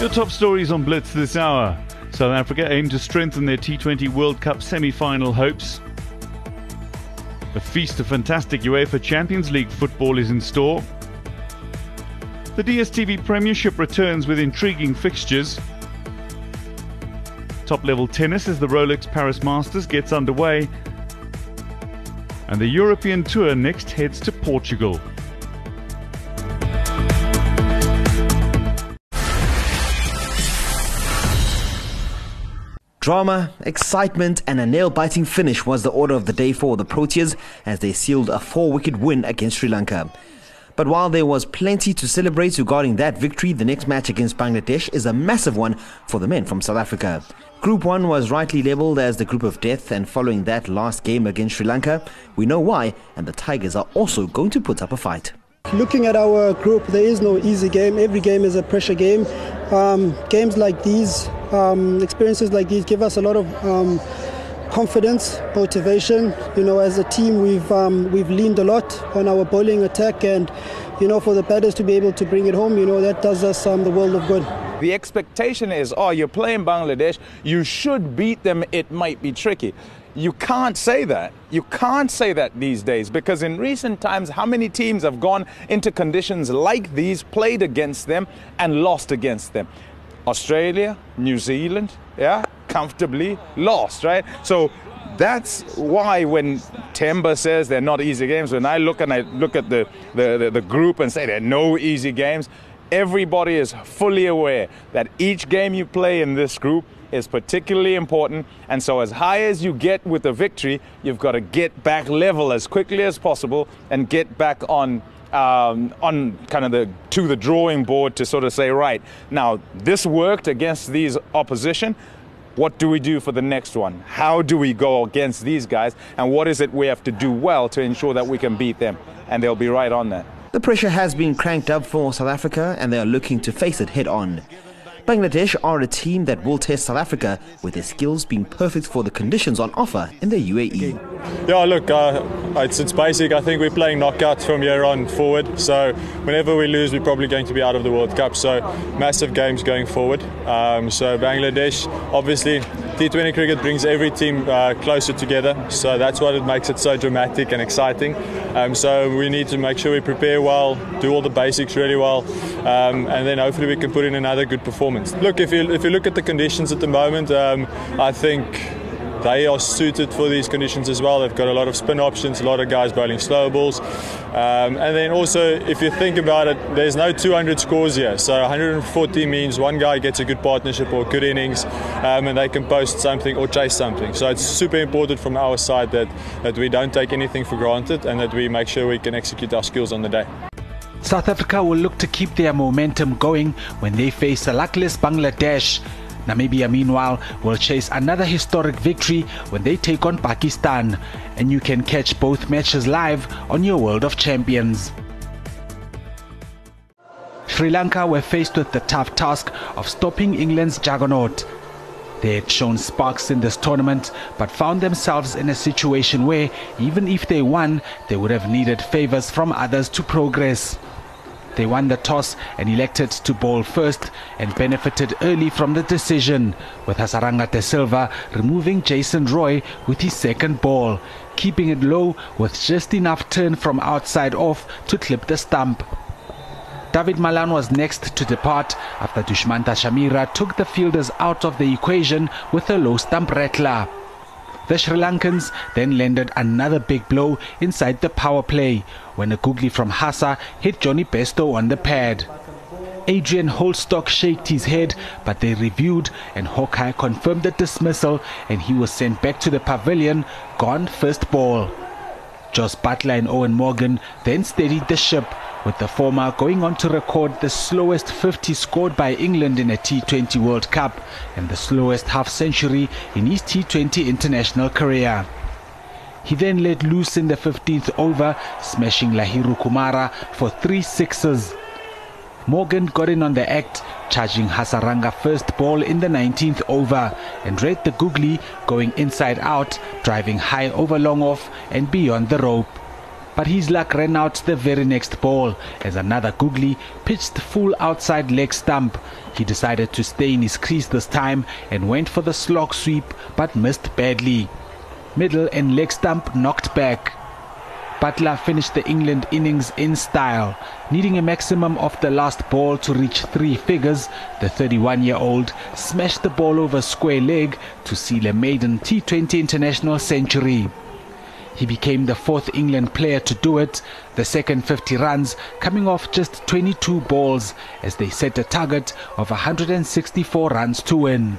Your top stories on Blitz this hour. South Africa aim to strengthen their T20 World Cup semi-final hopes. The feast of fantastic UEFA Champions League football is in store. The DSTV Premiership returns with intriguing fixtures. Top level tennis as the Rolex Paris Masters gets underway. And the European Tour next heads to Portugal. Drama, excitement, and a nail biting finish was the order of the day for the Proteas as they sealed a four wicket win against Sri Lanka. But while there was plenty to celebrate regarding that victory, the next match against Bangladesh is a massive one for the men from South Africa. Group 1 was rightly labelled as the group of death, and following that last game against Sri Lanka, we know why, and the Tigers are also going to put up a fight. Looking at our group, there is no easy game. Every game is a pressure game. Um, games like these, um, experiences like these, give us a lot of um, confidence, motivation. You know, as a team, we've um, we've leaned a lot on our bowling attack, and you know, for the batters to be able to bring it home, you know, that does us um, the world of good. The expectation is, oh, you're playing Bangladesh, you should beat them. It might be tricky. You can't say that. You can't say that these days because in recent times, how many teams have gone into conditions like these, played against them, and lost against them? Australia, New Zealand, yeah, comfortably lost, right? So that's why when Temba says they're not easy games, when I look and I look at the, the, the, the group and say there are no easy games, everybody is fully aware that each game you play in this group is particularly important. And so, as high as you get with a victory, you've got to get back level as quickly as possible and get back on um, on kind of the to the drawing board to sort of say, right now, this worked against these opposition. What do we do for the next one? How do we go against these guys? And what is it we have to do well to ensure that we can beat them? And they'll be right on that. The pressure has been cranked up for South Africa, and they are looking to face it head on. Bangladesh are a team that will test South Africa with their skills being perfect for the conditions on offer in the UAE. Yeah, look, uh, it's, it's basic. I think we're playing knockouts from here on forward. So whenever we lose, we're probably going to be out of the World Cup. So massive games going forward. Um, so Bangladesh, obviously, T20 cricket brings every team uh, closer together. So that's what it makes it so dramatic and exciting. Um, so we need to make sure we prepare well, do all the basics really well, um, and then hopefully we can put in another good performance. Look, if you if you look at the conditions at the moment, um, I think they are suited for these conditions as well. They've got a lot of spin options, a lot of guys bowling slow balls. Um, and then also, if you think about it, there's no 200 scores here. So 140 means one guy gets a good partnership or good innings um, and they can post something or chase something. So it's super important from our side that, that we don't take anything for granted and that we make sure we can execute our skills on the day. South Africa will look to keep their momentum going when they face a luckless Bangladesh. Namibia, meanwhile, will chase another historic victory when they take on Pakistan. And you can catch both matches live on your World of Champions. Sri Lanka were faced with the tough task of stopping England's juggernaut. They had shown sparks in this tournament, but found themselves in a situation where, even if they won, they would have needed favours from others to progress. They won the toss and elected to bowl first and benefited early from the decision, with Hasaranga de Silva removing Jason Roy with his second ball, keeping it low with just enough turn from outside off to clip the stump. David Malan was next to depart after Dushmantha Chameera took the fielders out of the equation with a low stump rattler. The Sri Lankans then landed another big blow inside the power play when a googly from Hasa hit Jonny Bairstow on the pad. Adrian Holdstock shaked his head, but they reviewed and Hawkeye confirmed the dismissal and he was sent back to the pavilion, gone first ball. Jos Buttler and Eoin Morgan then steadied the ship with the former going on to record the slowest 50 scored by England in a T20 World Cup and the slowest half century in his T20 international career. He then let loose in the 15th over, smashing Lahiru Kumara for three sixes. Morgan got in on the act, charging Hasaranga first ball in the 19th over and read the googly going inside out, driving high over long off and beyond the rope. But his luck ran out the very next ball as another googly pitched full outside leg stump. He decided to stay in his crease this time and went for the slog sweep but missed badly. Middle and leg stump knocked back. Buttler finished the England innings in style. Needing a maximum of the last ball to reach three figures, the 31 year old smashed the ball over square leg to seal a maiden T20 international century. He became the fourth England player to do it, the second 50 runs coming off just 22 balls as they set a target of 164 runs to win.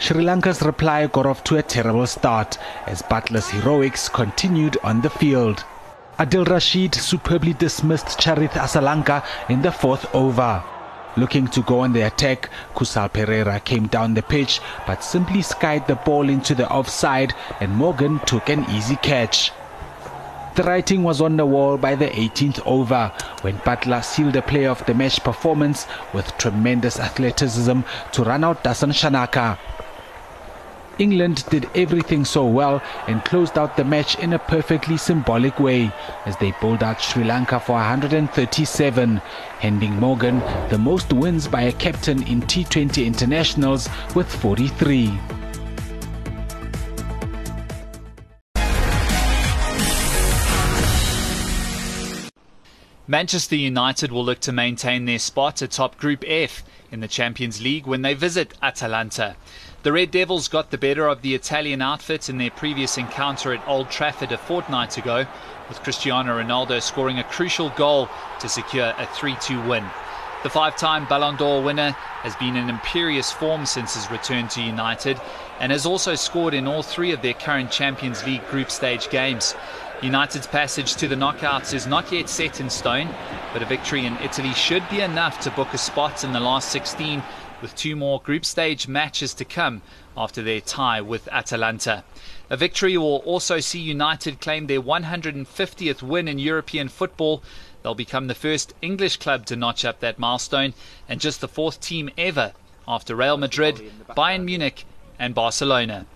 Sri Lanka's reply got off to a terrible start as Buttler's heroics continued on the field. Adil Rashid superbly dismissed Charith Asalanka in the fourth over. Looking to go on the attack, Kusal Perera came down the pitch but simply skied the ball into the offside and Morgan took an easy catch. The writing was on the wall by the 18th over when Buttler sealed the play of the match performance with tremendous athleticism to run out Dasun Shanaka. England did everything so well and closed out the match in a perfectly symbolic way as they bowled out Sri Lanka for 137, handing Morgan the most wins by a captain in T20 internationals with 43. Manchester United will look to maintain their spot atop Group F in the Champions League when they visit Atalanta. The Red Devils got the better of the Italian outfit in their previous encounter at Old Trafford a fortnight ago, with Cristiano Ronaldo scoring a crucial goal to secure a 3 2 win. The five time Ballon d'Or winner has been in imperious form since his return to United and has also scored in all three of their current Champions League group stage games. United's passage to the knockouts is not yet set in stone, but a victory in Italy should be enough to book a spot in the last 16 with two more group stage matches to come after their tie with Atalanta. A victory will also see United claim their 150th win in European football. They'll become the first English club to notch up that milestone and just the fourth team ever after Real Madrid, Bayern Munich, and Barcelona.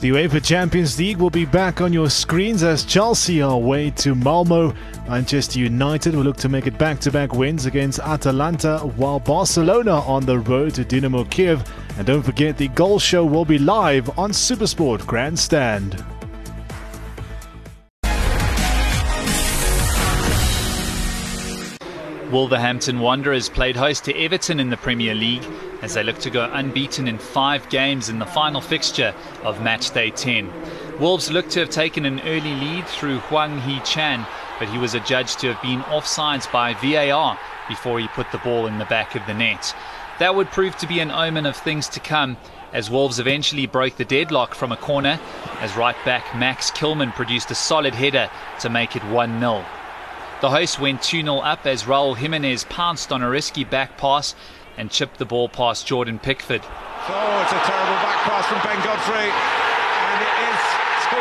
The UEFA Champions League will be back on your screens as Chelsea are away to Malmo. Manchester United will look to make it back to back wins against Atalanta, while Barcelona on the road to Dynamo Kiev. And don't forget, the goal show will be live on Supersport Grandstand. Wolverhampton Wanderers played host to Everton in the Premier League as they look to go unbeaten in five games in the final fixture of match day 10. Wolves look to have taken an early lead through Hwang Hee Chan, but he was adjudged to have been offsides by VAR before he put the ball in the back of the net. That would prove to be an omen of things to come as Wolves eventually broke the deadlock from a corner as right back Max Kilman produced a solid header to make it 1 0. The hosts went 2 0 up as Raul Jimenez pounced on a risky back pass and chipped the ball past Jordan Pickford. Oh, it's a terrible back pass from Ben Godfrey, and it is 2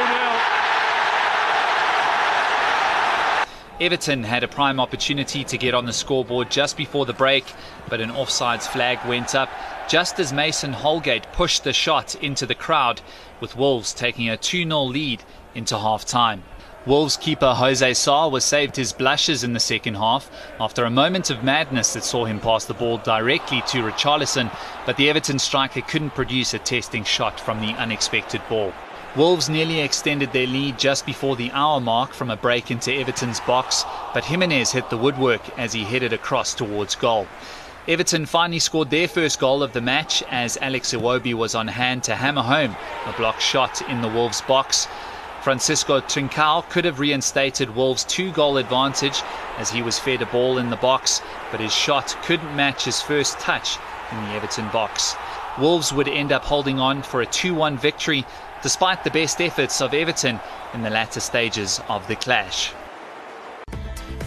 0. Everton had a prime opportunity to get on the scoreboard just before the break, but an offsides flag went up just as Mason Holgate pushed the shot into the crowd, with Wolves taking a 2 0 lead into half time. Wolves keeper Jose Sa was saved his blushes in the second half after a moment of madness that saw him pass the ball directly to Richarlison, but the Everton striker couldn't produce a testing shot from the unexpected ball. Wolves nearly extended their lead just before the hour mark from a break into Everton's box, but Jimenez hit the woodwork as he headed across towards goal. Everton finally scored their first goal of the match as Alex Iwobi was on hand to hammer home a blocked shot in the Wolves box. Francisco Trincao could have reinstated Wolves' two goal advantage as he was fed a ball in the box, but his shot couldn't match his first touch in the Everton box. Wolves would end up holding on for a 2 1 victory despite the best efforts of Everton in the latter stages of the clash.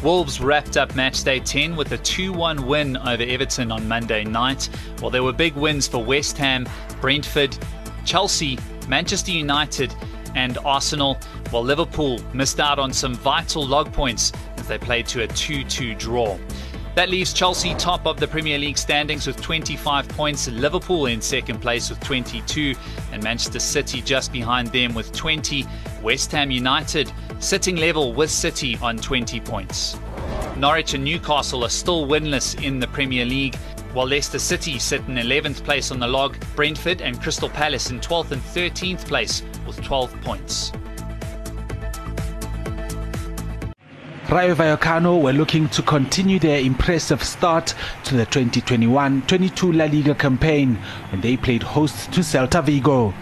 Wolves wrapped up matchday 10 with a 2 1 win over Everton on Monday night, while there were big wins for West Ham, Brentford, Chelsea, Manchester United, and Arsenal, while Liverpool missed out on some vital log points as they played to a 2 2 draw. That leaves Chelsea top of the Premier League standings with 25 points, Liverpool in second place with 22, and Manchester City just behind them with 20. West Ham United sitting level with City on 20 points. Norwich and Newcastle are still winless in the Premier League, while Leicester City sit in 11th place on the log, Brentford and Crystal Palace in 12th and 13th place with 12 points. Rayo Vallecano were looking to continue their impressive start to the 2021-22 La Liga campaign when they played host to Celta Vigo.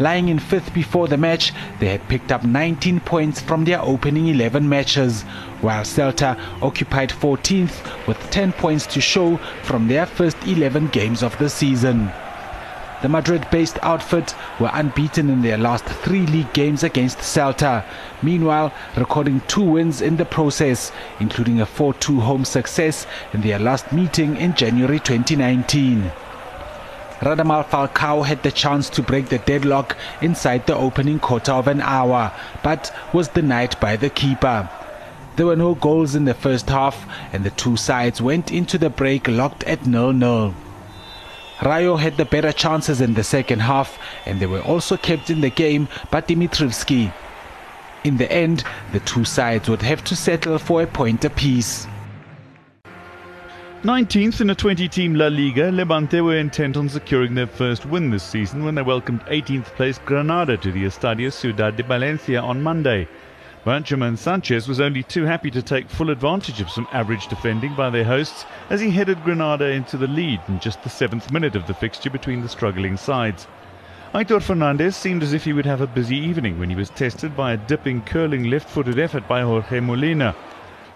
Lying in fifth before the match, they had picked up 19 points from their opening 11 matches, while Celta occupied 14th with 10 points to show from their first 11 games of the season. The Madrid-based outfit were unbeaten in their last three league games against Celta, meanwhile recording two wins in the process, including a 4-2 home success in their last meeting in January 2019. Radamel Falcao had the chance to break the deadlock inside the opening quarter of an hour, but was denied by the keeper. There were no goals in the first half, and the two sides went into the break locked at nil-nil. Rayo had the better chances in the second half, and they were also kept in the game by Dimitrievski. In the end, the two sides would have to settle for a point apiece. 19th in a 20-team La Liga, Levante were intent on securing their first win this season when they welcomed 18th place Granada to the Estadio Ciudad de Valencia on Monday. Benjamin Sanchez was only too happy to take full advantage of some average defending by their hosts as he headed Granada into the lead in just the seventh minute of the fixture between the struggling sides. Aitor Fernandez seemed as if he would have a busy evening when he was tested by a dipping, curling left-footed effort by Jorge Molina.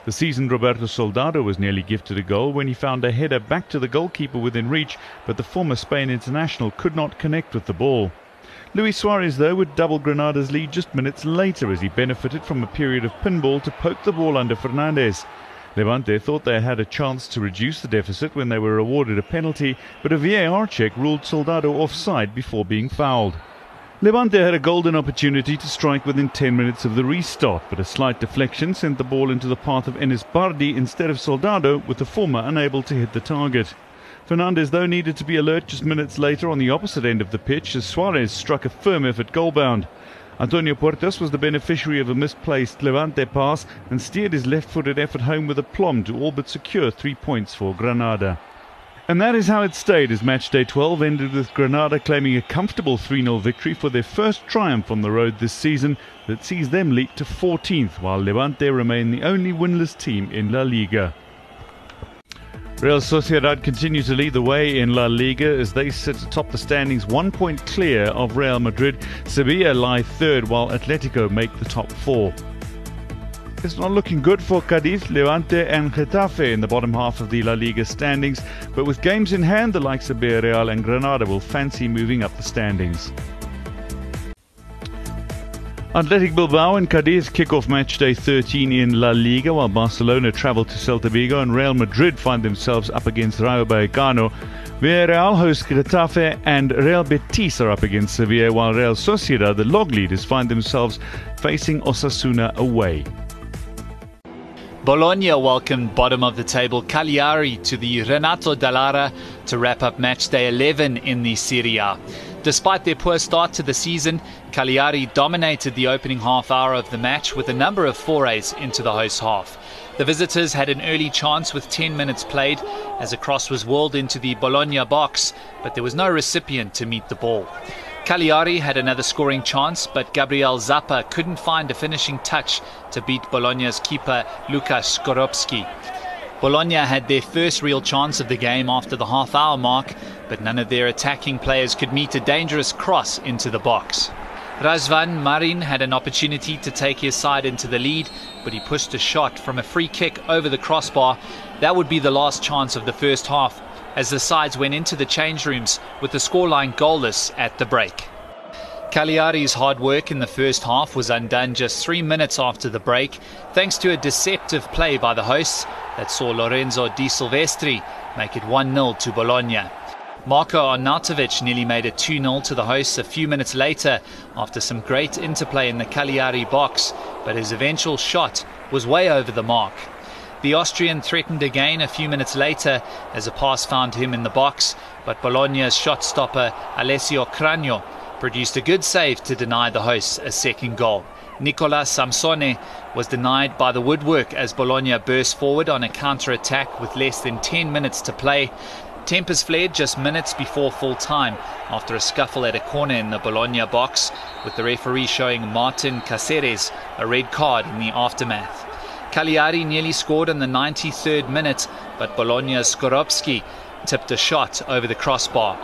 The seasoned Roberto Soldado was nearly gifted a goal when he found a header back to the goalkeeper within reach, but the former Spain international could not connect with the ball. Luis Suarez, though, would double Granada's lead just minutes later as he benefited from a period of pinball to poke the ball under Fernandez. Levante thought they had a chance to reduce the deficit when they were awarded a penalty, but a VAR check ruled Soldado offside before being fouled. Levante had a golden opportunity to strike within 10 minutes of the restart, but a slight deflection sent the ball into the path of Enis Bardi instead of Soldado, with the former unable to hit the target. Fernandez, though, needed to be alert just minutes later on the opposite end of the pitch as Suarez struck a firm effort goalbound. Antonio Puertas was the beneficiary of a misplaced Levante pass and steered his left-footed effort home with aplomb to all but secure three points for Granada. And that is how it stayed as match day 12 ended with Granada claiming a comfortable 3 0 victory for their first triumph on the road this season that sees them leap to 14th, while Levante remain the only winless team in La Liga. Real Sociedad continue to lead the way in La Liga as they sit atop the standings, one point clear of Real Madrid. Sevilla lie third, while Atletico make the top four. It's not looking good for Cadiz, Levante, and Getafe in the bottom half of the La Liga standings, but with games in hand, the likes of Villarreal and Granada will fancy moving up the standings. Athletic Bilbao and Cadiz kick off match day 13 in La Liga, while Barcelona travel to Celta Vigo and Real Madrid find themselves up against Rayo Vallecano. Villarreal host Getafe and Real Betis are up against Sevilla, while Real Sociedad, the log leaders, find themselves facing Osasuna away. Bologna welcomed bottom of the table Cagliari to the Renato Dall'Ara to wrap up match day 11 in the Serie A. Despite their poor start to the season, Cagliari dominated the opening half hour of the match with a number of forays into the host half. The visitors had an early chance with 10 minutes played as a cross was whirled into the Bologna box, but there was no recipient to meet the ball. Cagliari had another scoring chance, but Gabriel Zappa couldn't find a finishing touch to beat Bologna's keeper Lukasz Skorupski. Bologna had their first real chance of the game after the half hour mark, but none of their attacking players could meet a dangerous cross into the box. Razvan Marin had an opportunity to take his side into the lead, but he pushed a shot from a free kick over the crossbar. That would be the last chance of the first half, as the sides went into the change rooms with the scoreline goalless at the break. Cagliari's hard work in the first half was undone just three minutes after the break, thanks to a deceptive play by the hosts that saw Lorenzo De Silvestri make it 1 0 to Bologna. Marko Arnautovic nearly made it 2 0 to the hosts a few minutes later after some great interplay in the Cagliari box, but his eventual shot was way over the mark. The Austrian threatened again a few minutes later as a pass found him in the box, but Bologna's shot stopper Alessio Cragno produced a good save to deny the hosts a second goal. Nicola Sansone was denied by the woodwork as Bologna burst forward on a counter attack with less than 10 minutes to play. Tempers flared just minutes before full time after a scuffle at a corner in the Bologna box, with the referee showing Martin Caceres a red card in the aftermath. Cagliari nearly scored in the 93rd minute, but Bologna's Skorupski tipped a shot over the crossbar.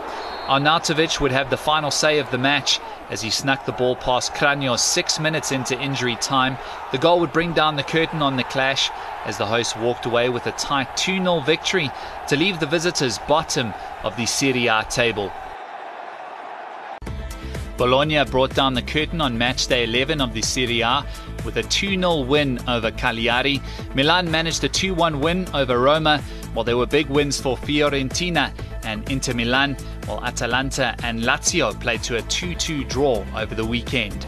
Arnautovic would have the final say of the match as he snuck the ball past Cragno six minutes into injury time. The goal would bring down the curtain on the clash as the hosts walked away with a tight 2 0 victory to leave the visitors bottom of the Serie A table. Bologna brought down the curtain on match day 11 of the Serie A with a 2 0 win over Cagliari. Milan managed a 2 1 win over Roma, while there were big wins for Fiorentina and Inter Milan, while Atalanta and Lazio played to a 2 2 draw over the weekend.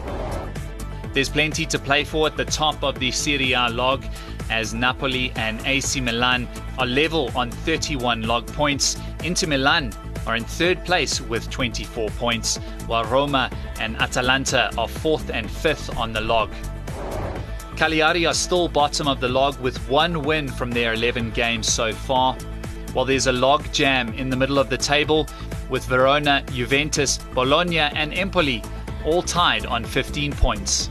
There's plenty to play for at the top of the Serie A log as Napoli and AC Milan are level on 31 log points. Inter Milan are in third place with 24 points, while Roma and Atalanta are fourth and fifth on the log. Cagliari are still bottom of the log with one win from their 11 games so far while there's a log jam in the middle of the table with Verona, Juventus, Bologna, and Empoli all tied on 15 points.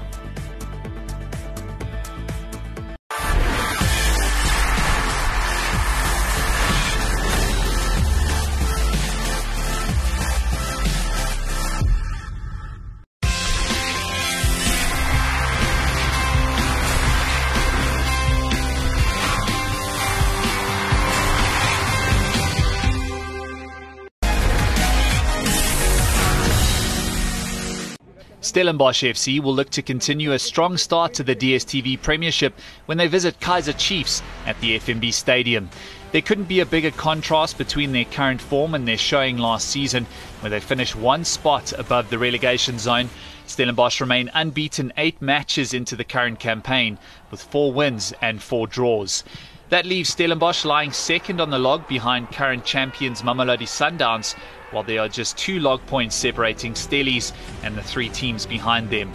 Stellenbosch FC will look to continue a strong start to the DSTV Premiership when they visit Kaizer Chiefs at the FNB Stadium. There couldn't be a bigger contrast between their current form and their showing last season, where they finished one spot above the relegation zone. Stellenbosch remain unbeaten eight matches into the current campaign, with four wins and four draws. That leaves Stellenbosch lying second on the log behind current champions Mamelodi Sundowns, while there are just two log points separating Stellies and the three teams behind them.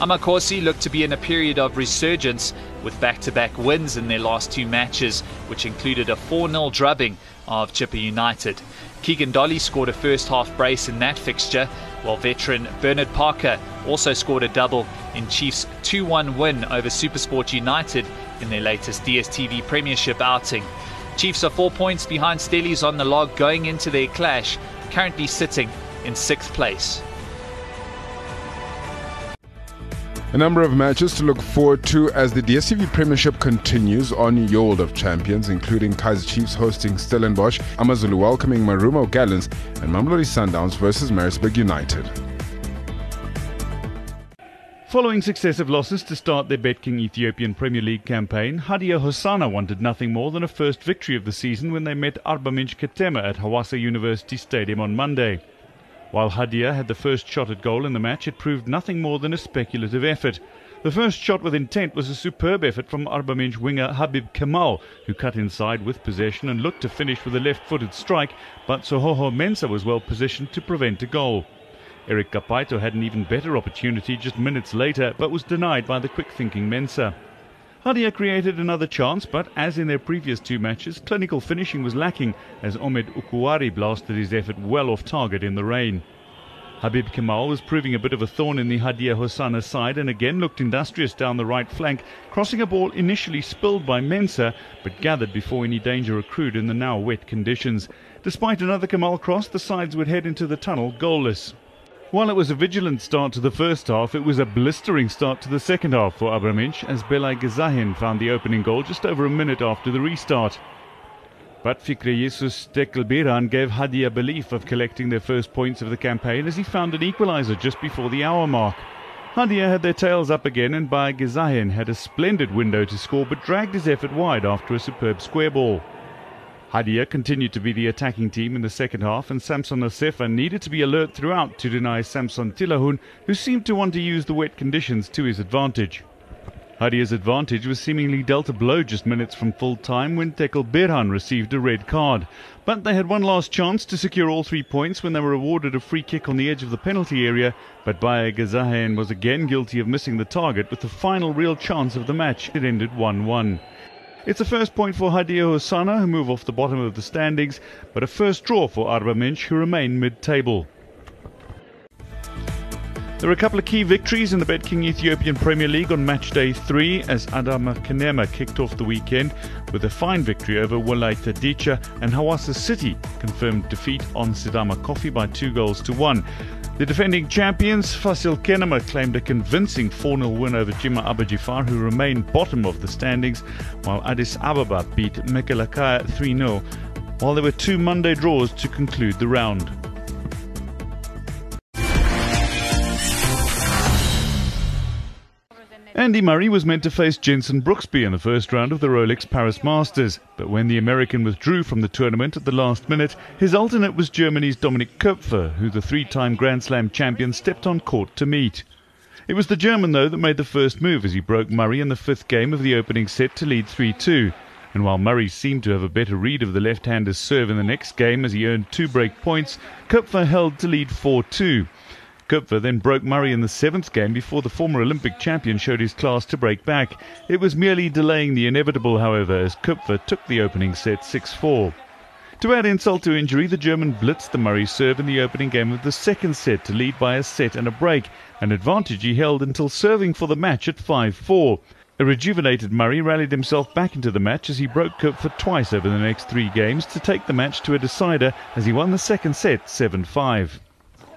Amakhosi looked to be in a period of resurgence with back to back wins in their last two matches, which included a 4 0 drubbing of Chippa United. Keegan Dolly scored a first half brace in that fixture, while veteran Bernard Parker also scored a double in Chiefs' 2 1 win over Supersport United in their latest DSTV Premiership outing. Chiefs are four points behind Stellies on the log going into their clash, currently sitting in sixth place. A number of matches to look forward to as the DSTV Premiership continues on World of Champions, including Kaizer Chiefs hosting Stellenbosch, Amazulu welcoming Marumo Gallants, and Mamelodi Sundowns versus Maritzburg United. Following successive losses to start their BetKing Ethiopian Premier League campaign, Hadia Hosanna wanted nothing more than a first victory of the season when they met Arba Minch Ketema at Hawassa University Stadium on Monday. While Hadia had the first shot at goal in the match, it proved nothing more than a speculative effort. The first shot with intent was a superb effort from Arba Minch winger Habib Kemal, who cut inside with possession and looked to finish with a left-footed strike, but Sohoho Mensah was well positioned to prevent a goal. Eric Kapaito had an even better opportunity just minutes later, but was denied by the quick-thinking Mensah. Hadia created another chance, but as in their previous two matches, clinical finishing was lacking as Ahmed Ukuari blasted his effort well off target in the rain. Habib Kemal was proving a bit of a thorn in the Hadia Hosanna side and again looked industrious down the right flank, crossing a ball initially spilled by Mensah, but gathered before any danger accrued in the now wet conditions. Despite another Kemal cross, the sides would head into the tunnel goalless. While it was a vigilant start to the first half, it was a blistering start to the second half for Arba as Belay Gezahin found the opening goal just over a minute after the restart. But Fikri Jesus gave Hadia belief of collecting their first points of the campaign as he found an equaliser just before the hour mark. Hadia had their tails up again and Belay Gezahin had a splendid window to score but dragged his effort wide after a superb square ball. Hadia continued to be the attacking team in the second half, and Samson Asefa needed to be alert throughout to deny Samson Tilahun, who seemed to want to use the wet conditions to his advantage. Hadia's advantage was seemingly dealt a blow just minutes from full time when Tekel Berhan received a red card. But they had one last chance to secure all three points when they were awarded a free kick on the edge of the penalty area. But Baye Gezahen was again guilty of missing the target with the final real chance of the match. It ended 1 1. It's a first point for Hadia Hosana, who move off the bottom of the standings, but a first draw for Arba Minch, who remain mid table. There were a couple of key victories in the BetKing Ethiopian Premier League on match day three as Adama Kenema kicked off the weekend with a fine victory over Walaita Dicha and Hawassa City confirmed defeat on Sidama Coffee by two goals to one. The defending champions, Fasil Kenema, claimed a convincing 4 0 win over Jimma Abajifar, who remain bottom of the standings, while Addis Ababa beat Mekelakaya 3 0, while there were two Monday draws to conclude the round. Andy Murray was meant to face Jenson Brooksby in the first round of the Rolex Paris Masters, but when the American withdrew from the tournament at the last minute, his alternate was Germany's Dominik Koepfer, who the three-time Grand Slam champion stepped on court to meet. It was the German, though, that made the first move as he broke Murray in the fifth game of the opening set to lead 3-2. And while Murray seemed to have a better read of the left-hander's serve in the next game as he earned two break points, Koepfer held to lead 4-2. Koepfer then broke Murray in the seventh game before the former Olympic champion showed his class to break back. It was merely delaying the inevitable, however, as Koepfer took the opening set 6 4. To add insult to injury, the German blitzed the Murray serve in the opening game of the second set to lead by a set and a break, an advantage he held until serving for the match at 5 4. A rejuvenated Murray rallied himself back into the match as he broke Koepfer twice over the next three games to take the match to a decider as he won the second set 7 5.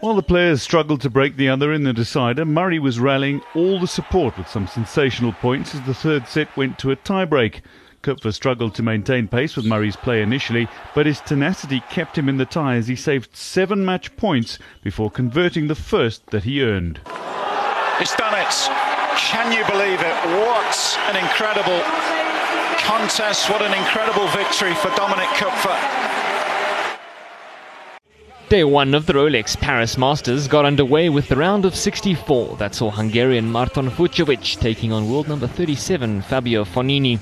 While the players struggled to break the other in the decider, Murray was rallying all the support with some sensational points as the third set went to a tiebreak. Koepfer struggled to maintain pace with Murray's play initially, but his tenacity kept him in the tie as he saved seven match points before converting the first that he earned. He's done it. Can you believe it? What an incredible contest. What an incredible victory for Dominik Koepfer. Day one of the Rolex Paris Masters got underway with the round of 64 that saw Hungarian Marton Fucsovics taking on world number 37 Fabio Fognini.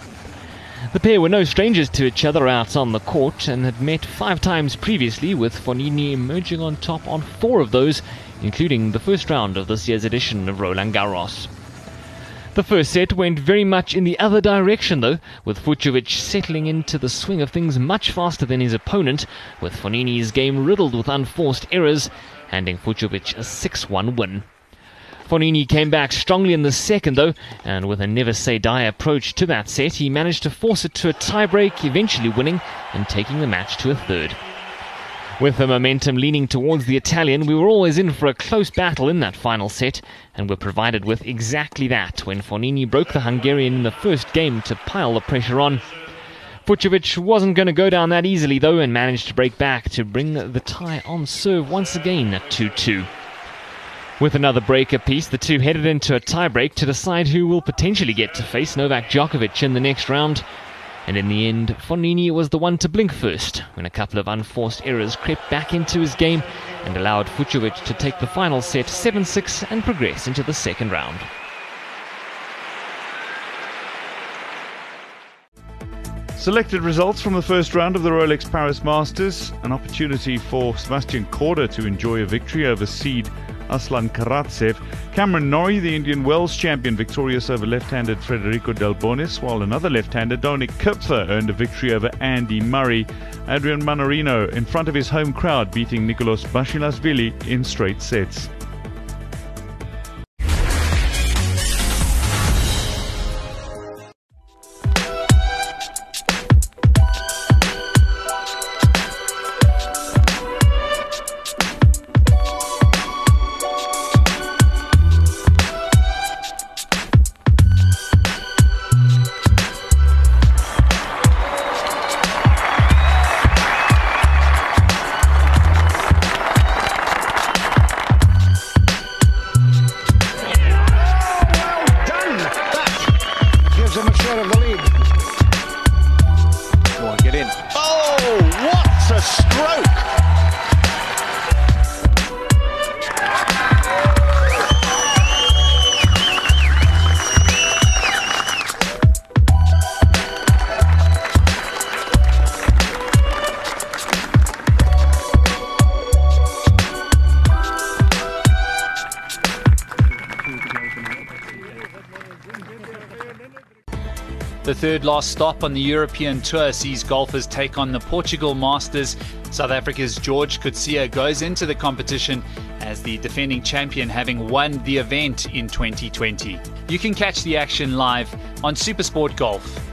The pair were no strangers to each other out on the court and had met five times previously, with Fognini emerging on top on four of those, including the first round of this year's edition of Roland Garros. The first set went very much in the other direction, though, with Fucsovics settling into the swing of things much faster than his opponent, with Fognini's game riddled with unforced errors, handing Fucsovics a 6 1 win. Fognini came back strongly in the second, though, and with a never say die approach to that set, he managed to force it to a tiebreak, eventually winning and taking the match to a third. With the momentum leaning towards the Italian, we were always in for a close battle in that final set, and were provided with exactly that when Fognini broke the Hungarian in the first game to pile the pressure on. Fucsovics wasn't going to go down that easily, though, and managed to break back to bring the tie on serve once again at 2 2. With another break apiece, the two headed into a tiebreak to decide who will potentially get to face Novak Djokovic in the next round. And in the end, Fognini was the one to blink first when a couple of unforced errors crept back into his game and allowed Fucsovics to take the final set 7 6 and progress into the second round. Selected results from the first round of the Rolex Paris Masters. An opportunity for Sebastian Korda to enjoy a victory over seed Aslan Karatsev. Cameron Norrie, the Indian Wells champion, victorious over left-handed Federico Delbonis, while another left-hander, Dominik Koepfer, earned a victory over Andy Murray. Adrian Mannarino, in front of his home crowd, beating Nicolas Basilashvili in straight sets. The third last stop on the European Tour sees golfers take on the Portugal Masters. South Africa's George Coetzee goes into the competition as the defending champion, having won the event in 2020. You can catch the action live on Supersport Golf.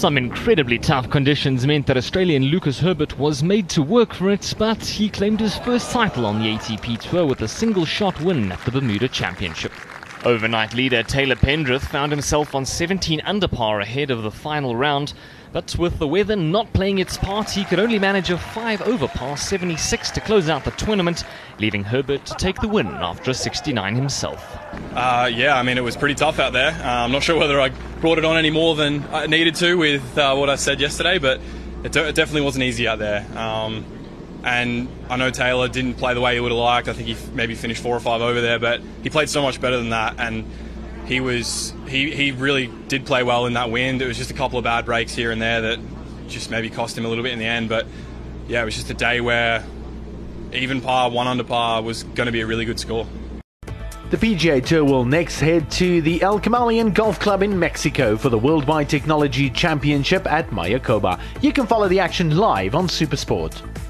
Some incredibly tough conditions meant that Australian Lucas Herbert was made to work for it, but he claimed his first title on the ATP Tour with a single shot win at the Bermuda Championship. Overnight leader Taylor Pendrith found himself on 17 under par ahead of the final round, but with the weather not playing its part, he could only manage a 5 over par 76 to close out the tournament, leaving Herbert to take the win after a 69 himself. Uh, yeah, I mean, it was pretty tough out there. Uh, I'm not sure whether I brought it on any more than I needed to with uh, what I said yesterday, but it, de- it, definitely wasn't easy out there. Um, and I know Taylor didn't play the way he would have liked. I think he f- maybe finished four or five over there, but he played so much better than that. And he was he, he really did play well in that wind. It was just a couple of bad breaks here and there that just maybe cost him a little bit in the end. But yeah, it was just a day where even par, one under par was going to be a really good score. The PGA Tour will next head to the El Camaleon Golf Club in Mexico for the Worldwide Technology Championship at Mayakoba. You can follow the action live on Supersport.